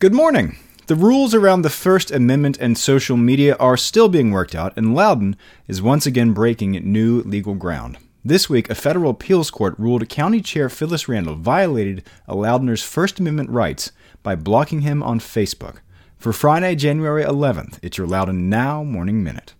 Good morning. The rules around the First Amendment and social media are still being worked out, and Loudoun is once again breaking new legal ground. This week, a federal appeals court ruled County Chair Phyllis Randall violated a Loudouners' First Amendment rights by blocking him on Facebook. For Friday, January 11th, it's your Loudoun Now Morning Minute.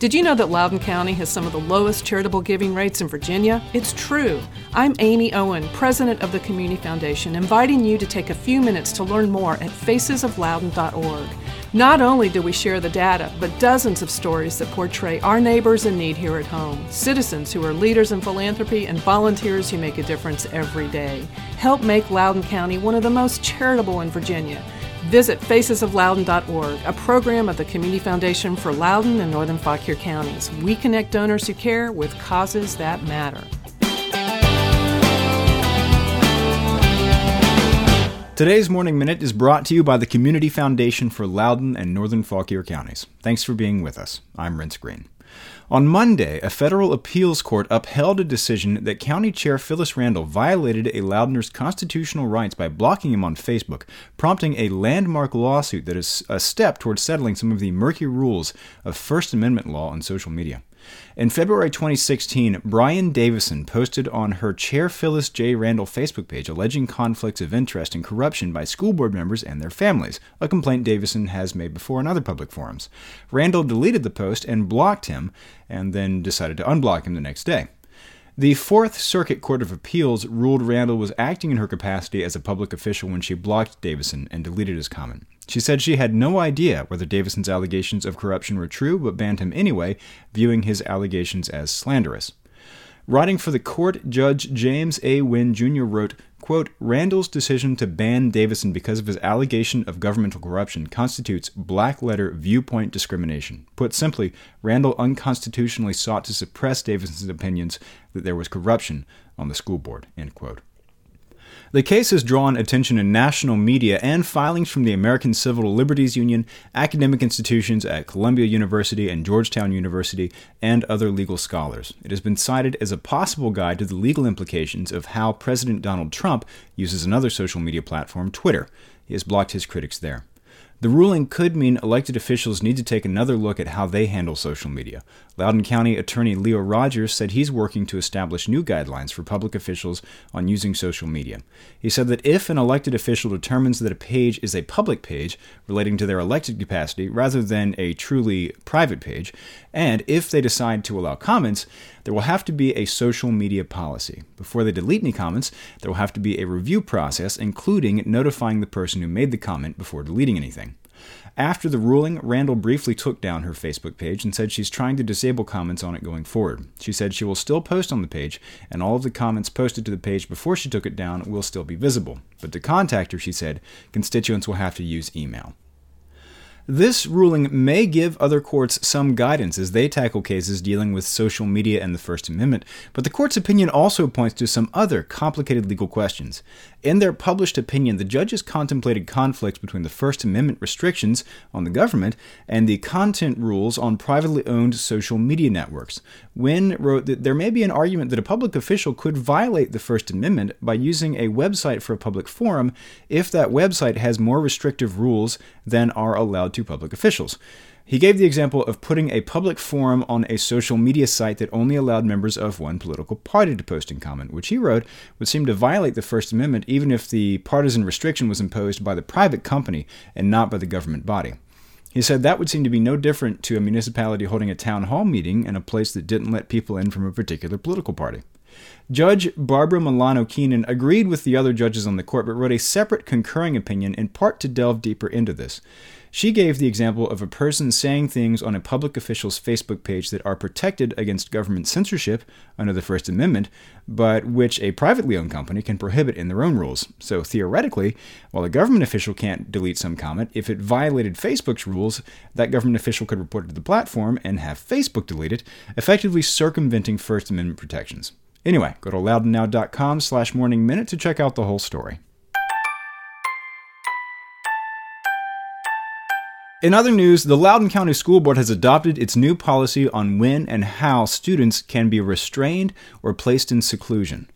Did you know that Loudoun County has some of the lowest charitable giving rates in Virginia? It's true. I'm Amy Owen, president of the Community Foundation, inviting you to take a few minutes to learn more at facesofloudoun.org. Not only do we share the data, but dozens of stories that portray our neighbors in need here at home, citizens who are leaders in philanthropy, and volunteers who make a difference every day. Help make Loudoun County one of the most charitable in Virginia. Visit facesofloudoun.org, a program of the Community Foundation for Loudoun and Northern Fauquier counties. We connect donors who care with causes that matter. Today's Morning Minute is brought to you by the Community Foundation for Loudoun and Northern Fauquier counties. Thanks for being with us. I'm Renss Greene. On Monday, a federal appeals court upheld a decision that County Chair Phyllis Randall violated a Loudouner's constitutional rights by blocking him on Facebook, prompting a landmark lawsuit that is a step towards settling some of the murky rules of First Amendment law on social media. In February 2016, Brian Davison posted on her Chair Phyllis J. Randall Facebook page alleging conflicts of interest and corruption by school board members and their families, a complaint Davison has made before in other public forums. Randall deleted the post and blocked him, and then decided to unblock him the next day. The Fourth Circuit Court of Appeals ruled Randall was acting in her capacity as a public official when she blocked Davison and deleted his comment. She said she had no idea whether Davison's allegations of corruption were true, but banned him anyway, viewing his allegations as slanderous. Writing for the court, Judge James A. Wynn Jr. wrote, quote, Randall's decision to ban Davison because of his allegation of governmental corruption constitutes black letter viewpoint discrimination. Put simply, Randall unconstitutionally sought to suppress Davison's opinions that there was corruption on the school board, end quote. The case has drawn attention in national media and filings from the American Civil Liberties Union, academic institutions at Columbia University and Georgetown University, and other legal scholars. It has been cited as a possible guide to the legal implications of how President Donald Trump uses another social media platform, Twitter. He has blocked his critics there. The ruling could mean elected officials need to take another look at how they handle social media. Loudoun County Attorney Leo Rogers said he's working to establish new guidelines for public officials on using social media. He said that if an elected official determines that a page is a public page relating to their elected capacity rather than a truly private page, and if they decide to allow comments, there will have to be a social media policy. Before they delete any comments, there will have to be a review process, including notifying the person who made the comment before deleting anything. After the ruling, Randall briefly took down her Facebook page and said she's trying to disable comments on it going forward. She said she will still post on the page, and all of the comments posted to the page before she took it down will still be visible. But to contact her, she said, constituents will have to use email. This ruling may give other courts some guidance as they tackle cases dealing with social media and the First Amendment, but the court's opinion also points to some other complicated legal questions. In their published opinion, the judges contemplated conflicts between the First Amendment restrictions on the government and the content rules on privately owned social media networks. Wynn wrote that there may be an argument that a public official could violate the First Amendment by using a website for a public forum if that website has more restrictive rules than are allowed to public officials. He gave the example of putting a public forum on a social media site that only allowed members of one political party to post and comment, which he wrote would seem to violate the First Amendment even if the partisan restriction was imposed by the private company and not by the government body. He said that would seem to be no different to a municipality holding a town hall meeting in a place that didn't let people in from a particular political party. Judge Barbara Milano Keenan agreed with the other judges on the court, but wrote a separate concurring opinion in part to delve deeper into this. She gave the example of a person saying things on a public official's Facebook page that are protected against government censorship under the First Amendment, but which a privately owned company can prohibit in their own rules. So theoretically, while a government official can't delete some comment, if it violated Facebook's rules, that government official could report it to the platform and have Facebook delete it, effectively circumventing First Amendment protections. Anyway, go to loudounnow.com slash morning minute to check out the whole story. In other news, the Loudoun County School Board has adopted its new policy on when and how students can be restrained or placed in seclusion.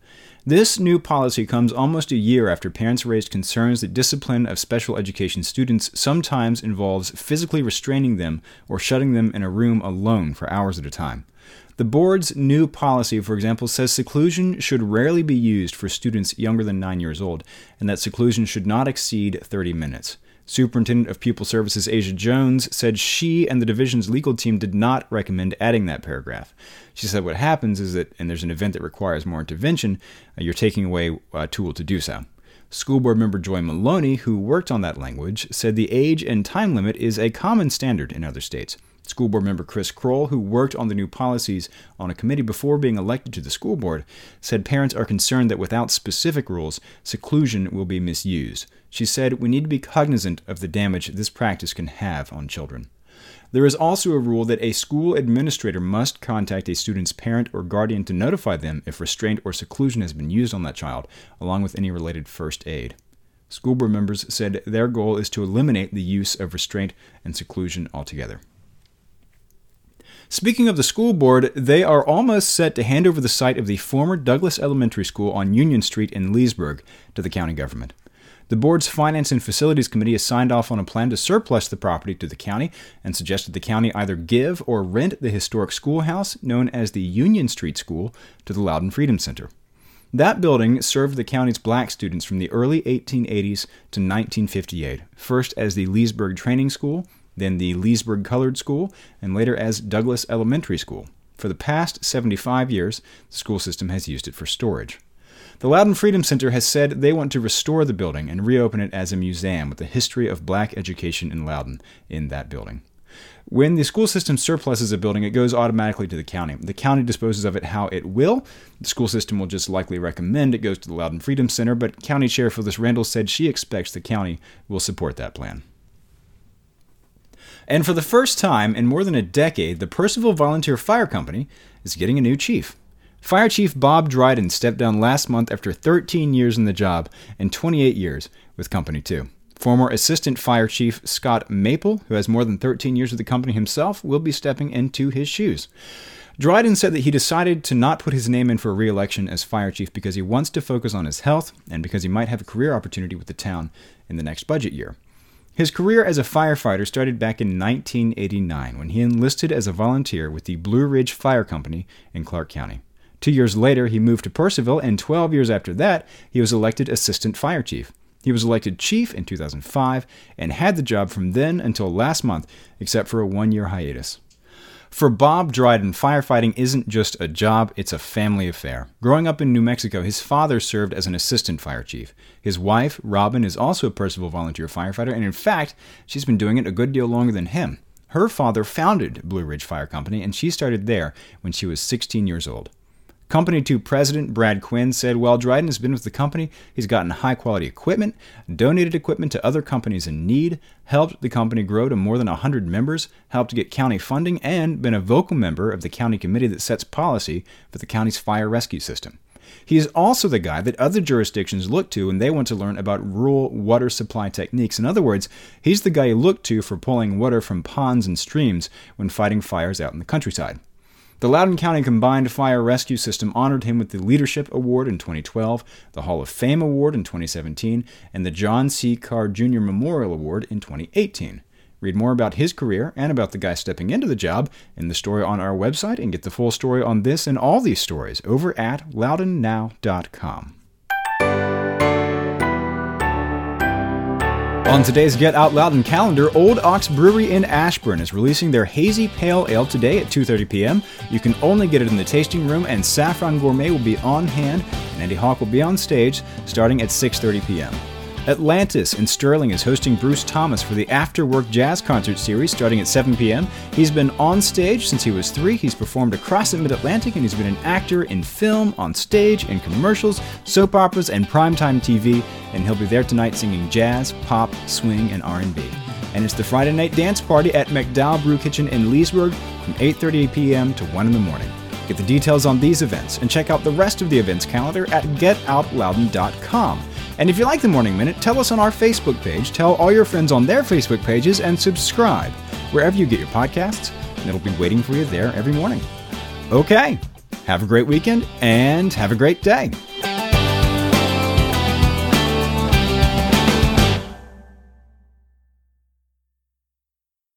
This new policy comes almost a year after parents raised concerns that discipline of special education students sometimes involves physically restraining them or shutting them in a room alone for hours at a time. The board's new policy, for example, says seclusion should rarely be used for students younger than 9 years old, and that seclusion should not exceed 30 minutes. Superintendent of Pupil Services Asia Jones said she and the division's legal team did not recommend adding that paragraph. She said what happens is that, and there's an event that requires more intervention, uh, you're taking away a tool to do so. School board member Joy Maloney, who worked on that language, said the age and time limit is a common standard in other states. School board member Chris Croll, who worked on the new policies on a committee before being elected to the school board, said parents are concerned that without specific rules, seclusion will be misused. She said, We need to be cognizant of the damage this practice can have on children. There is also a rule that a school administrator must contact a student's parent or guardian to notify them if restraint or seclusion has been used on that child, along with any related first aid. School board members said their goal is to eliminate the use of restraint and seclusion altogether. Speaking of the school board, they are almost set to hand over the site of the former Douglass Elementary School on Union Street in Leesburg to the county government. The board's Finance and Facilities Committee has signed off on a plan to surplus the property to the county and suggested the county either give or rent the historic schoolhouse known as the Union Street School to the Loudoun Freedom Center. That building served the county's black students from the early 1880s to 1958, first as the Leesburg Training School, then the Leesburg Colored School, and later as Douglass Elementary School. For the past 75 years, the school system has used it for storage. The Loudoun Freedom Center has said they want to restore the building and reopen it as a museum with the history of black education in Loudoun in that building. When the school system surpluses a building, it goes automatically to the county. The county disposes of it how it will. The school system will just likely recommend it goes to the Loudoun Freedom Center, but County Sheriff Phyllis Randall said she expects the county will support that plan. And for the first time in more than a decade, the Purcellville Volunteer Fire Company is getting a new chief. Fire Chief Bob Dryden stepped down last month after 13 years in the job and 28 years with Company 2. Former Assistant Fire Chief Scott Maple, who has more than 13 years with the company himself, will be stepping into his shoes. Dryden said that he decided to not put his name in for re election as fire chief because he wants to focus on his health and because he might have a career opportunity with the town in the next budget year. His career as a firefighter started back in 1989 when he enlisted as a volunteer with the Blue Ridge Fire Company in Clarke County. Two years later, he moved to Purcellville, and 12 years after that, he was elected assistant fire chief. He was elected chief in 2005 and had the job from then until last month, except for a one year hiatus. For Bob Dryden, firefighting isn't just a job, it's a family affair. Growing up in New Mexico, his father served as an assistant fire chief. His wife, Robin, is also a Purcellville volunteer firefighter, and in fact, she's been doing it a good deal longer than him. Her father founded Blue Ridge Fire Company, and she started there when she was 16 years old. Company 2 president Brad Quinn said while Dryden has been with the company, he's gotten high quality equipment, donated equipment to other companies in need, helped the company grow to more than 100 members, helped get county funding, and been a vocal member of the county committee that sets policy for the county's fire rescue system. He is also the guy that other jurisdictions look to when they want to learn about rural water supply techniques. In other words, he's the guy you look to for pulling water from ponds and streams when fighting fires out in the countryside. The Loudoun County Combined Fire Rescue System honored him with the Leadership Award in 2012, the Hall of Fame Award in 2017, and the John C. Carr Jr. Memorial Award in 2018. Read more about his career and about the guy stepping into the job in the story on our website and get the full story on this and all these stories over at loudounnow.com. On today's Get Out Loudoun calendar, Old Ox Brewery in Ashburn is releasing their Hazy Pale Ale today at 2:30 p.m. You can only get it in the tasting room, and Saffron Gourmet will be on hand, and Andy Hawk will be on stage starting at 6:30 p.m. Atlantis in Sterling is hosting Bruce Thomas for the After Work Jazz Concert Series starting at 7 p.m. He's been on stage since he was three. He's performed across the Mid Atlantic and he's been an actor in film, on stage, in commercials, soap operas, and primetime TV. And he'll be there tonight singing jazz, pop, swing, and R&B. And it's the Friday night dance party at MacDowell Brew Kitchen in Leesburg from 8:30 p.m. to 1 in the morning. Get the details on these events and check out the rest of the events calendar at getoutloudoun.com. And if you like the Morning Minute, tell us on our Facebook page, tell all your friends on their Facebook pages, and subscribe wherever you get your podcasts, and it'll be waiting for you there every morning. Okay, have a great weekend and have a great day.